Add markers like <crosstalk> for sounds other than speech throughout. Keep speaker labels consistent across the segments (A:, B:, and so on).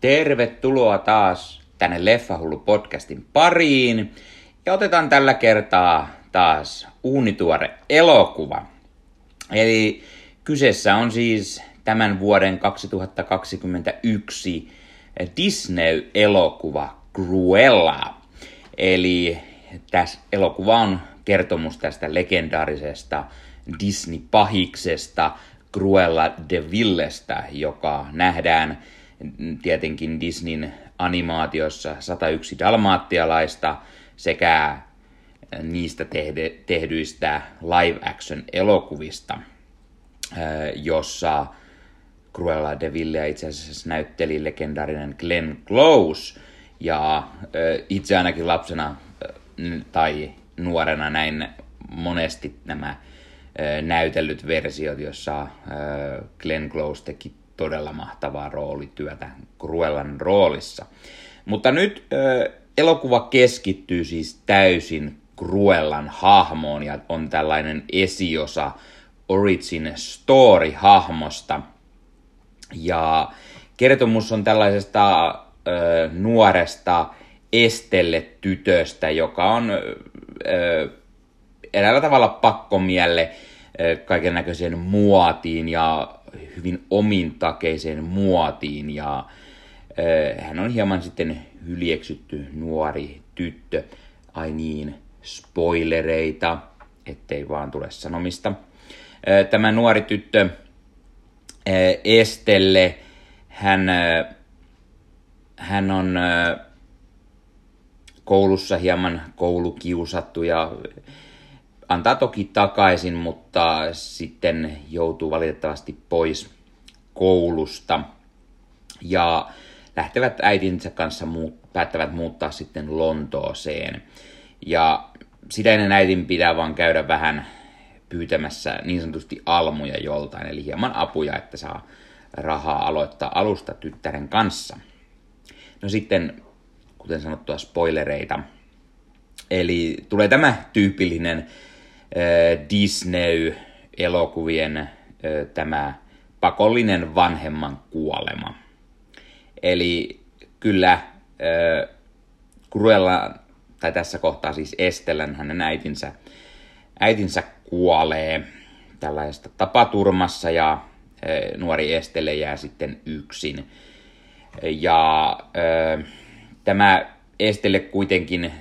A: Tervetuloa taas tänne Leffahullu podcastin pariin. Ja otetaan tällä kertaa taas uunituore elokuva. Eli kyseessä on siis tämän vuoden 2021 Disney-elokuva Cruella. Eli tässä elokuva on kertomus tästä legendaarisesta Disney-pahiksesta Cruella de Villestä, joka nähdään tietenkin Disneyn animaatiossa 101 dalmaattialaista sekä niistä tehde, tehdyistä live-action-elokuvista, jossa Cruella de Ville itse asiassa näytteli legendaarinen Glenn Close, ja itse ainakin lapsena tai nuorena näin monesti nämä näytellyt versiot, jossa Glenn Close teki todella mahtavaa roolityötä Cruellan roolissa. Mutta nyt elokuva keskittyy siis täysin Cruellan hahmoon ja on tällainen esiosa Origin Story-hahmosta. Ja kertomus on tällaisesta ö, nuoresta Estelle tytöstä, joka on ö, eräällä tavalla pakkomielle kaiken näköiseen muotiin ja hyvin omintakeiseen muotiin ja hän on hieman sitten hyljeksytty nuori tyttö. Ai niin, spoilereita, ettei vaan tule sanomista. Tämä nuori tyttö Estelle, hän, hän on koulussa hieman koulukiusattu ja antaa toki takaisin, mutta sitten joutuu valitettavasti pois koulusta. Ja lähtevät äitinsä kanssa muut, päättävät muuttaa sitten Lontooseen. Ja sitä ennen äitin pitää vaan käydä vähän pyytämässä niin sanotusti almuja joltain, eli hieman apuja, että saa rahaa aloittaa alusta tyttären kanssa. No sitten, kuten sanottua, spoilereita. Eli tulee tämä tyypillinen Disney-elokuvien tämä pakollinen vanhemman kuolema. Eli kyllä Cruella, tai tässä kohtaa siis Estellän, hänen äitinsä, äitinsä kuolee tällaista tapaturmassa ja nuori Estelle jää sitten yksin. Ja tämä Estelle kuitenkin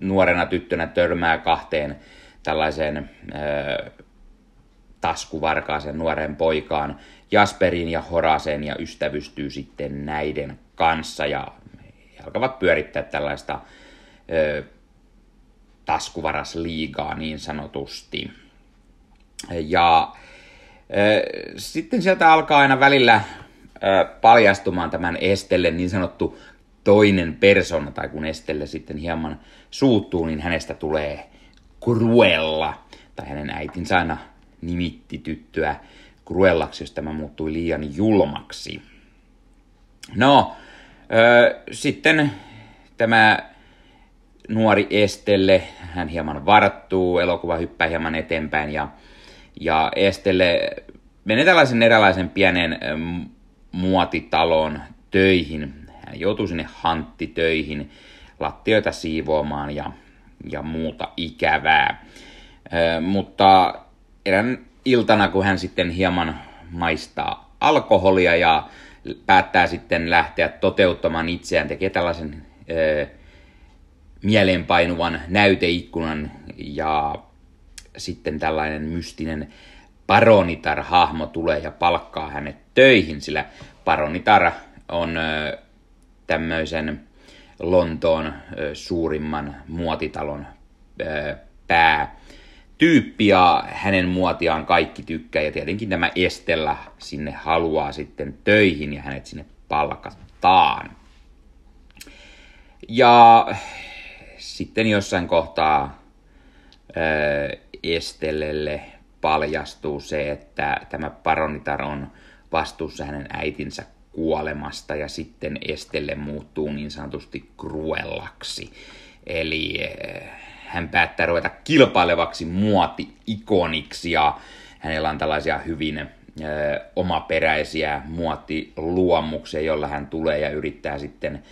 A: nuorena tyttönä törmää kahteen tällaiseen ö, taskuvarkaaseen nuoreen poikaan Jasperin ja Horaseen ja ystävystyy sitten näiden kanssa ja he alkavat pyörittää tällaista ö, taskuvarasliigaa niin sanotusti. Ja ö, sitten sieltä alkaa aina välillä ö, paljastumaan tämän Estelle niin sanottu toinen persona, tai kun Estelle sitten hieman suuttuu, niin hänestä tulee Cruella, tai hänen äitinsä aina nimitti tyttöä Cruellaksi, jos tämä muuttui liian julmaksi. No, ö, sitten tämä nuori Estelle, hän hieman varttuu, elokuva hyppää hieman eteenpäin ja, ja Estelle menee tällaisen eräänlaisen pienen muotitalon töihin. Hän joutuu sinne hanttitöihin lattioita siivoamaan ja ja muuta ikävää. Mutta erään iltana, kun hän sitten hieman maistaa alkoholia ja päättää sitten lähteä toteuttamaan itseään, tekee tällaisen mieleenpainuvan näyteikkunan ja sitten tällainen mystinen paronitar-hahmo tulee ja palkkaa hänet töihin, sillä paronitar on tämmöisen Lontoon suurimman muotitalon pää tyyppi ja hänen muotiaan kaikki tykkää ja tietenkin tämä Estellä sinne haluaa sitten töihin ja hänet sinne palkataan. Ja sitten jossain kohtaa Estellelle paljastuu se, että tämä paronitar on vastuussa hänen äitinsä kuolemasta ja sitten Estelle muuttuu niin sanotusti kruellaksi. Eli eh, hän päättää ruveta kilpailevaksi muoti-ikoniksi ja hänellä on tällaisia hyvin omaperäisiä muotiluomuksia, jolla hän tulee ja yrittää sitten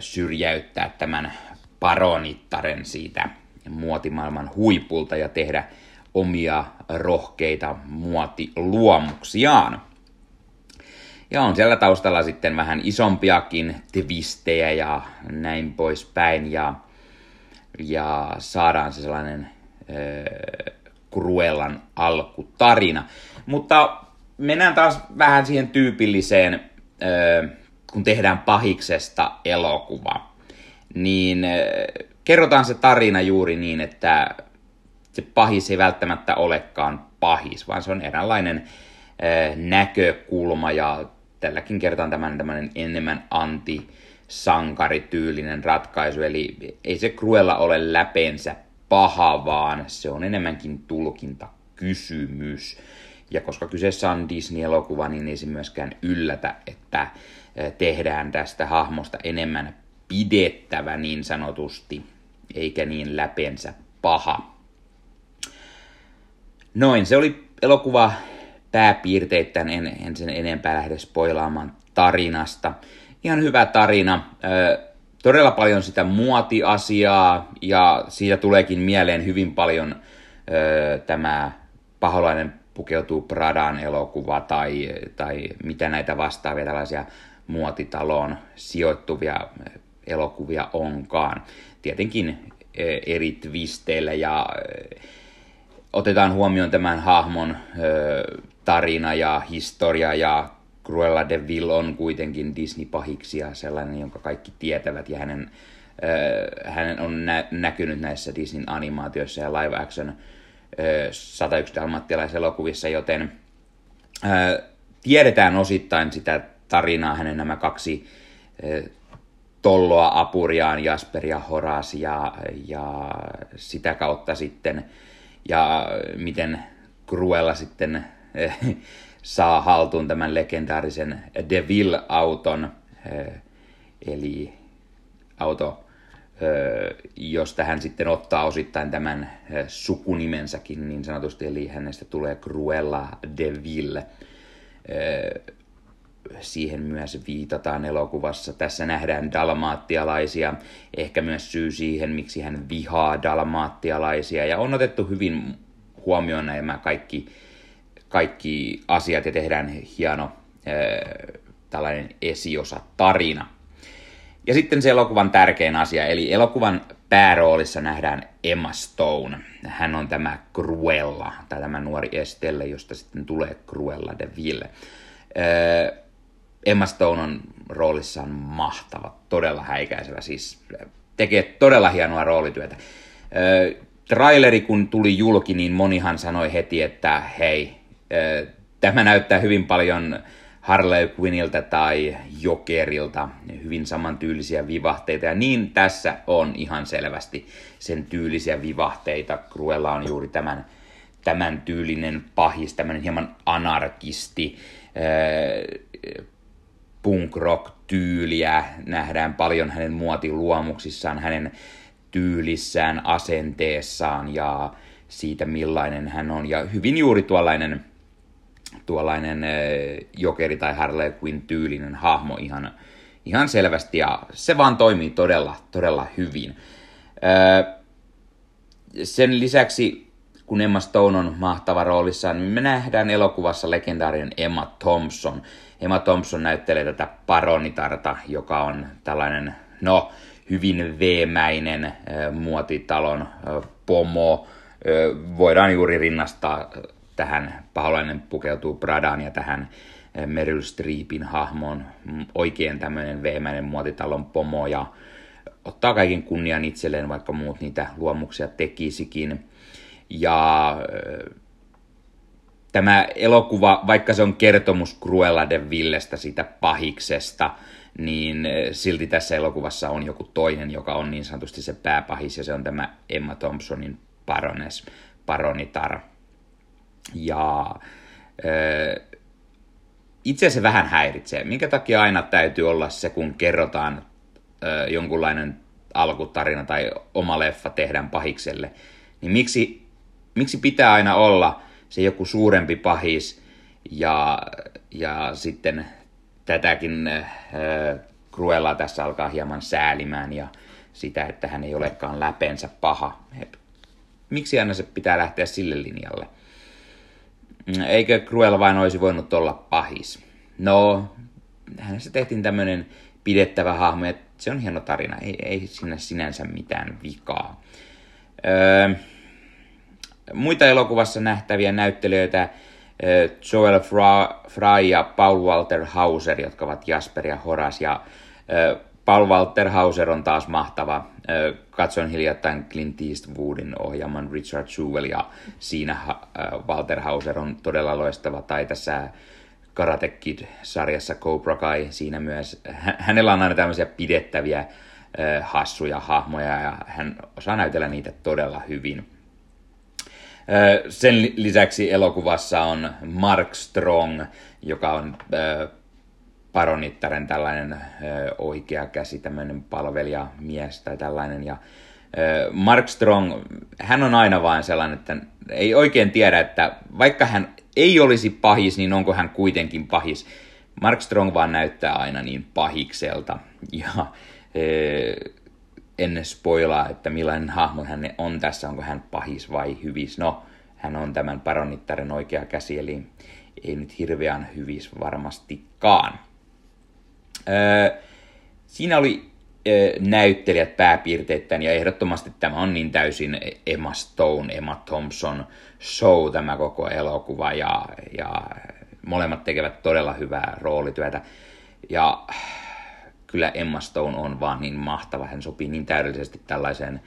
A: syrjäyttää tämän paronittaren siitä muotimaailman huipulta ja tehdä omia rohkeita muotiluomuksiaan. Ja on siellä taustalla sitten vähän isompiakin twistejä ja näin poispäin. Ja, ja saadaan se sellainen äh, Cruellan alkutarina. Mutta mennään taas vähän siihen tyypilliseen, äh, kun tehdään pahiksesta elokuva. Niin äh, kerrotaan se tarina juuri niin, että se pahis ei välttämättä olekaan pahis, vaan se on eräänlainen näkökulma ja tälläkin kertaa on tämän tämmöinen enemmän anti sankarityylinen ratkaisu, eli ei se Cruella ole läpeensä paha, vaan se on enemmänkin tulkinta kysymys. Ja koska kyseessä on Disney-elokuva, niin ei se myöskään yllätä, että tehdään tästä hahmosta enemmän pidettävä niin sanotusti, eikä niin läpeensä paha. Noin, se oli elokuva pääpiirteittäin, en, en sen enempää lähde spoilaamaan tarinasta. Ihan hyvä tarina, todella paljon sitä muotiasiaa ja siitä tuleekin mieleen hyvin paljon tämä paholainen pukeutuu Pradaan elokuva tai, tai mitä näitä vastaavia tällaisia muotitaloon sijoittuvia elokuvia onkaan. Tietenkin eri twisteillä ja otetaan huomioon tämän hahmon tarina ja historia ja Cruella de Vil on kuitenkin Disney-pahiksia, sellainen, jonka kaikki tietävät ja hänen, äh, hänen on nä- näkynyt näissä Disneyn animaatioissa ja live action äh, 101 dalmattialaiselokuvissa, joten äh, tiedetään osittain sitä tarinaa, hänen nämä kaksi äh, tolloa apuriaan, Jasper ja Horas ja, ja sitä kautta sitten, ja miten Cruella sitten <laughs> saa haltuun tämän legendaarisen DeVille-auton, eh, eli auto, eh, josta hän sitten ottaa osittain tämän eh, sukunimensäkin niin sanotusti, eli hänestä tulee Cruella DeVille. Siihen myös viitataan elokuvassa. Tässä nähdään dalmaattialaisia, ehkä myös syy siihen, miksi hän vihaa dalmaattialaisia, ja on otettu hyvin huomioon nämä kaikki kaikki asiat ja tehdään hieno tällainen esiosa tarina. Ja sitten se elokuvan tärkein asia, eli elokuvan pääroolissa nähdään Emma Stone. Hän on tämä Cruella, tai tämä nuori Estelle, josta sitten tulee Cruella de Ville. Emma Stone on roolissaan mahtava, todella häikäisevä, siis tekee todella hienoa roolityötä. Traileri kun tuli julki, niin monihan sanoi heti, että hei, Tämä näyttää hyvin paljon Harley Quinniltä tai Jokerilta, hyvin samantyylisiä vivahteita. Ja niin tässä on ihan selvästi sen tyylisiä vivahteita. Cruella on juuri tämän, tämän tyylinen pahis, tämmöinen hieman anarkisti, punk rock tyyliä. Nähdään paljon hänen muotiluomuksissaan, hänen tyylissään, asenteessaan ja siitä millainen hän on. Ja hyvin juuri tuollainen tuollainen eh, jokeri tai Harley Quinn tyylinen hahmo ihan, ihan selvästi ja se vaan toimii todella, todella hyvin. Eh, sen lisäksi, kun Emma Stone on mahtava roolissa, niin me nähdään elokuvassa legendaarinen Emma Thompson. Emma Thompson näyttelee tätä paronitarta, joka on tällainen, no, hyvin veemäinen eh, muotitalon pomo. Voidaan juuri rinnastaa tähän paholainen pukeutuu Pradaan ja tähän eh, Meryl Streepin hahmoon mm, oikein tämmöinen veemäinen muotitalon pomo ja ottaa kaiken kunnian itselleen, vaikka muut niitä luomuksia tekisikin. Ja eh, tämä elokuva, vaikka se on kertomus Cruella de Villestä, siitä pahiksesta, niin eh, silti tässä elokuvassa on joku toinen, joka on niin sanotusti se pääpahis, ja se on tämä Emma Thompsonin parones, paronitar. Ja itse se vähän häiritsee. Minkä takia aina täytyy olla se, kun kerrotaan jonkunlainen alkutarina tai oma leffa tehdään pahikselle, niin miksi, miksi pitää aina olla se joku suurempi pahis, Ja, ja sitten tätäkin Cruella tässä alkaa hieman säälimään ja sitä, että hän ei olekaan läpensä paha. Et, miksi aina se pitää lähteä sille linjalle? Eikö Cruella vain olisi voinut olla pahis? No, hänestä tehtiin tämmöinen pidettävä hahmo, että se on hieno tarina, ei, ei sinne sinänsä mitään vikaa. Öö, muita elokuvassa nähtäviä näyttelijöitä Joel Fry ja Paul Walter Hauser, jotka ovat Jasper ja Horas. Ja Paul Walter Hauser on taas mahtava. Katsoin hiljattain Clint Eastwoodin ohjaaman Richard Jewell ja siinä Walter Hauser on todella loistava. Tai tässä Karate Kid-sarjassa Cobra Kai siinä myös. Hänellä on aina tämmöisiä pidettäviä hassuja hahmoja ja hän osaa näytellä niitä todella hyvin. Sen lisäksi elokuvassa on Mark Strong, joka on paronittaren tällainen oikea käsi, tämmöinen palvelijamies tai tällainen. Ja Mark Strong, hän on aina vain sellainen, että ei oikein tiedä, että vaikka hän ei olisi pahis, niin onko hän kuitenkin pahis. Mark Strong vaan näyttää aina niin pahikselta. Ja en spoilaa, että millainen hahmo hän on tässä, onko hän pahis vai hyvis. No, hän on tämän paronittaren oikea käsi, eli ei nyt hirveän hyvis varmastikaan. Öö, siinä oli öö, näyttelijät pääpiirteittäin, ja ehdottomasti tämä on niin täysin Emma Stone, Emma Thompson show tämä koko elokuva, ja, ja molemmat tekevät todella hyvää roolityötä. Ja kyllä Emma Stone on vaan niin mahtava, hän sopii niin täydellisesti tällaiseen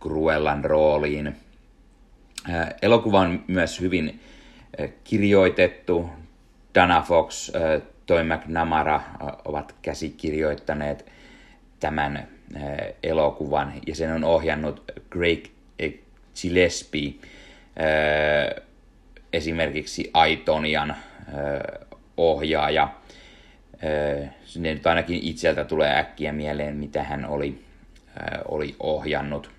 A: Cruellan rooliin. Elokuva on myös hyvin kirjoitettu. Dana Fox, Toi McNamara ovat käsikirjoittaneet tämän elokuvan ja sen on ohjannut Greg Gillespie esimerkiksi Aitonian ohjaaja sinne nyt ainakin itseltä tulee äkkiä mieleen, mitä hän oli, oli ohjannut.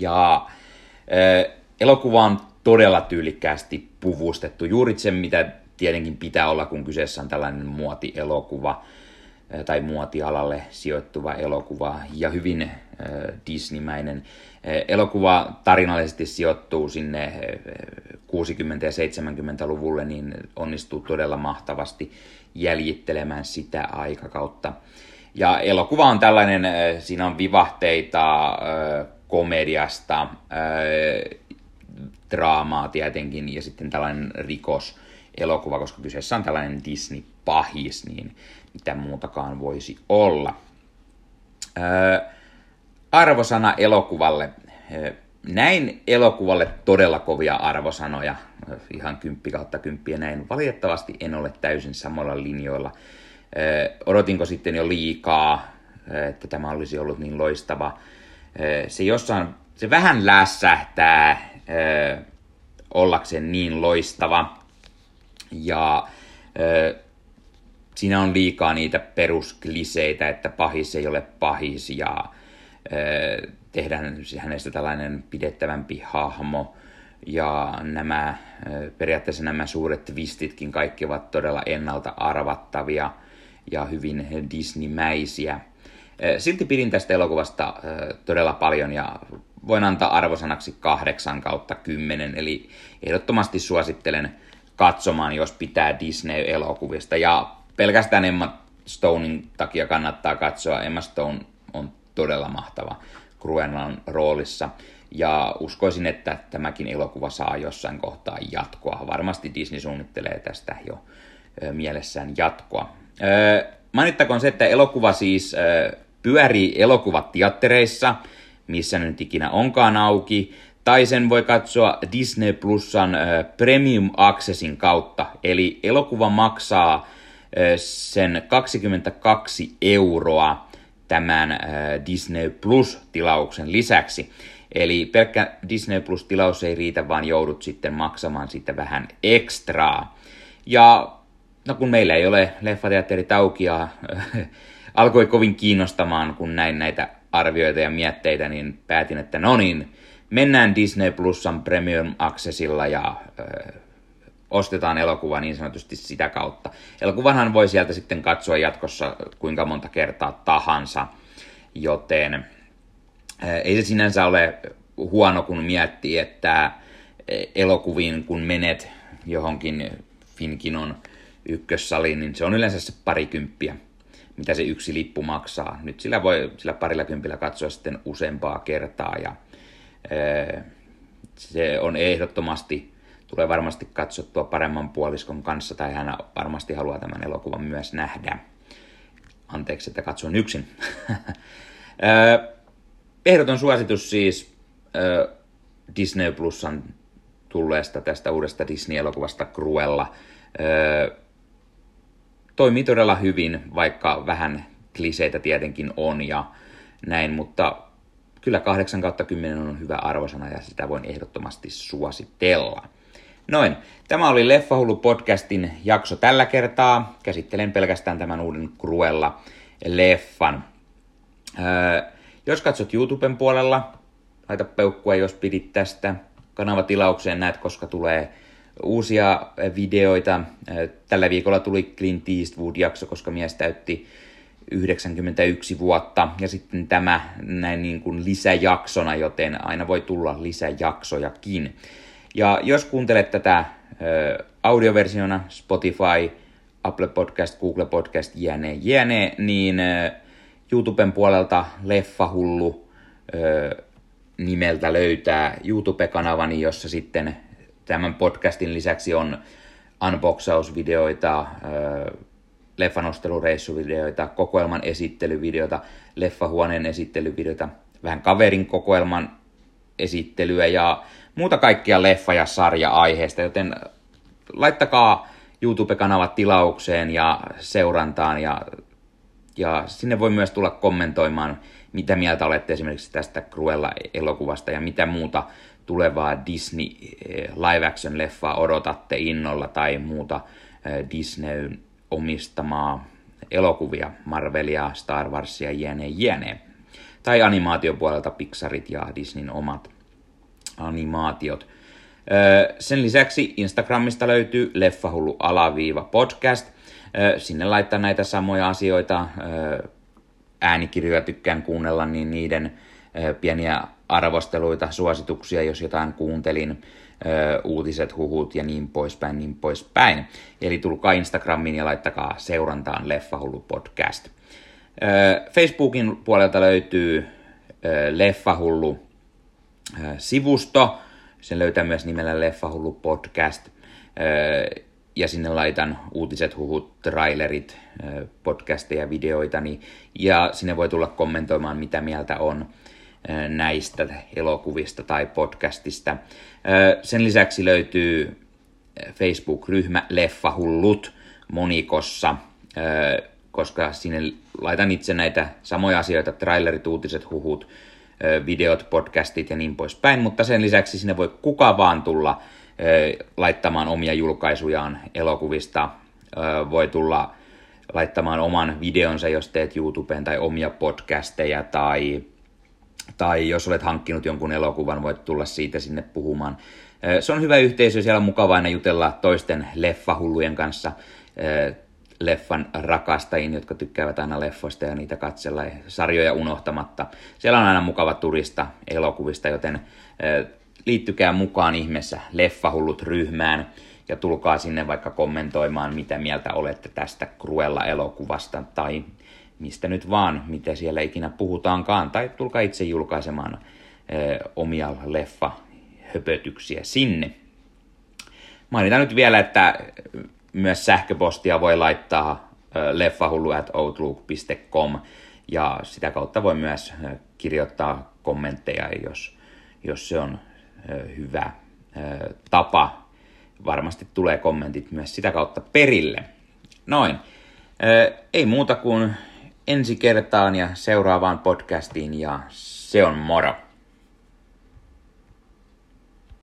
A: Ja elokuva on todella tyylikkäästi puvustettu. Juuri se, mitä tietenkin pitää olla, kun kyseessä on tällainen muotielokuva tai muotialalle sijoittuva elokuva ja hyvin Disneymäinen. Elokuva tarinallisesti sijoittuu sinne 60- ja 70-luvulle, niin onnistuu todella mahtavasti jäljittelemään sitä aikakautta. Ja elokuva on tällainen, siinä on vivahteita komediasta, draamaa tietenkin ja sitten tällainen rikos elokuva, koska kyseessä on tällainen Disney-pahis, niin mitä muutakaan voisi olla. arvosana elokuvalle. näin elokuvalle todella kovia arvosanoja ihan kymppi kautta kymppiä näin. Valitettavasti en ole täysin samalla linjoilla. odotinko sitten jo liikaa, että tämä olisi ollut niin loistava. se jossain, se vähän lässähtää ollakseen niin loistava. Ja siinä on liikaa niitä peruskliseitä, että pahis ei ole pahis ja tehdään hänestä tällainen pidettävämpi hahmo. Ja nämä, periaatteessa nämä suuret twistitkin kaikki ovat todella ennalta arvattavia ja hyvin Disney-mäisiä. Silti pidin tästä elokuvasta todella paljon ja voin antaa arvosanaksi 8 kautta 10, eli ehdottomasti suosittelen katsomaan, jos pitää Disney-elokuvista. Ja pelkästään Emma Stonein takia kannattaa katsoa. Emma Stone on todella mahtava Cruellan roolissa. Ja uskoisin, että tämäkin elokuva saa jossain kohtaa jatkoa. Varmasti Disney suunnittelee tästä jo mielessään jatkoa. Mainittakoon se, että elokuva siis pyörii elokuvateattereissa, missä nyt ikinä onkaan auki, tai sen voi katsoa Disney Plusan Premium Accessin kautta. Eli elokuva maksaa sen 22 euroa tämän Disney Plus-tilauksen lisäksi. Eli pelkkä Disney Plus-tilaus ei riitä, vaan joudut sitten maksamaan sitten vähän ekstraa. Ja no kun meillä ei ole leffateatterit auki ja <laughs> alkoi kovin kiinnostamaan, kun näin näitä arvioita ja mietteitä, niin päätin, että no niin, mennään Disney Plusan Premium Accessilla ja ö, ostetaan elokuva niin sanotusti sitä kautta. Elokuvanhan voi sieltä sitten katsoa jatkossa kuinka monta kertaa tahansa, joten ei se sinänsä ole huono, kun miettii, että elokuviin kun menet johonkin Finkinon ykkössaliin, niin se on yleensä se parikymppiä, mitä se yksi lippu maksaa. Nyt sillä voi sillä parilla kympillä katsoa sitten useampaa kertaa ja se on ehdottomasti, tulee varmasti katsottua paremman puoliskon kanssa tai hän varmasti haluaa tämän elokuvan myös nähdä. Anteeksi, että katson yksin. <laughs> Ehdoton suositus siis Disney Plusan tulleesta tästä uudesta Disney-elokuvasta Cruella. toimii todella hyvin, vaikka vähän kliseitä tietenkin on ja näin, mutta kyllä 8 kautta 10 on hyvä arvosana ja sitä voin ehdottomasti suositella. Noin, tämä oli Leffahullu podcastin jakso tällä kertaa. Käsittelen pelkästään tämän uuden Cruella-leffan. Öö, jos katsot YouTuben puolella, laita peukkua, jos pidit tästä. Kanavatilaukseen näet, koska tulee uusia videoita. Tällä viikolla tuli Clint Eastwood-jakso, koska mies täytti 91 vuotta. Ja sitten tämä näin niin kuin lisäjaksona, joten aina voi tulla lisäjaksojakin. Ja jos kuuntelet tätä audioversiona Spotify, Apple Podcast, Google Podcast, jne, jne, niin YouTuben puolelta Leffahullu nimeltä löytää YouTube-kanavani, jossa sitten tämän podcastin lisäksi on unboxausvideoita, leffanostelureissuvideoita, kokoelman esittelyvideoita, leffahuoneen esittelyvideoita, vähän kaverin kokoelman esittelyä ja muuta kaikkia leffa- ja sarja-aiheesta, joten laittakaa YouTube-kanavat tilaukseen ja seurantaan ja, ja sinne voi myös tulla kommentoimaan, mitä mieltä olette esimerkiksi tästä Cruella-elokuvasta ja mitä muuta tulevaa Disney eh, live-action-leffaa odotatte innolla tai muuta eh, Disneyn omistamaa elokuvia, Marvelia, Star Warsia, jne, jne. Tai animaatiopuolelta Pixarit ja Disneyn omat animaatiot. Sen lisäksi Instagramista löytyy leffahullu alaviiva podcast. Sinne laittaa näitä samoja asioita. Äänikirjoja tykkään kuunnella, niin niiden pieniä arvosteluita, suosituksia, jos jotain kuuntelin uutiset, huhut ja niin poispäin, niin poispäin. Eli tulkaa Instagramiin ja laittakaa seurantaan Leffahullu podcast. Facebookin puolelta löytyy Leffahullu sivusto. Sen löytää myös nimellä Leffahullu podcast. Ja sinne laitan uutiset, huhut, trailerit, podcasteja, videoita. Ja sinne voi tulla kommentoimaan, mitä mieltä on näistä elokuvista tai podcastista. Sen lisäksi löytyy Facebook-ryhmä Leffahullut monikossa, koska sinne laitan itse näitä samoja asioita, trailerit, uutiset, huhut, videot, podcastit ja niin poispäin, mutta sen lisäksi sinne voi kuka vaan tulla laittamaan omia julkaisujaan elokuvista, voi tulla laittamaan oman videonsa, jos teet YouTubeen, tai omia podcasteja, tai tai jos olet hankkinut jonkun elokuvan, voit tulla siitä sinne puhumaan. Se on hyvä yhteisö, siellä on mukava aina jutella toisten leffahullujen kanssa, leffan rakastajien, jotka tykkäävät aina leffoista ja niitä katsella sarjoja unohtamatta. Siellä on aina mukava turista elokuvista, joten liittykää mukaan ihmeessä Leffahullut ryhmään ja tulkaa sinne vaikka kommentoimaan, mitä mieltä olette tästä Cruella-elokuvasta tai mistä nyt vaan, mitä siellä ikinä puhutaankaan, tai tulkaa itse julkaisemaan ö, omia leffa-höpötyksiä sinne. Mainitaan nyt vielä, että myös sähköpostia voi laittaa leffahullu.outlook.com ja sitä kautta voi myös kirjoittaa kommentteja, jos, jos se on hyvä tapa. Varmasti tulee kommentit myös sitä kautta perille. Noin. Ei muuta kuin ensi kertaan ja seuraavaan podcastiin ja se on moro.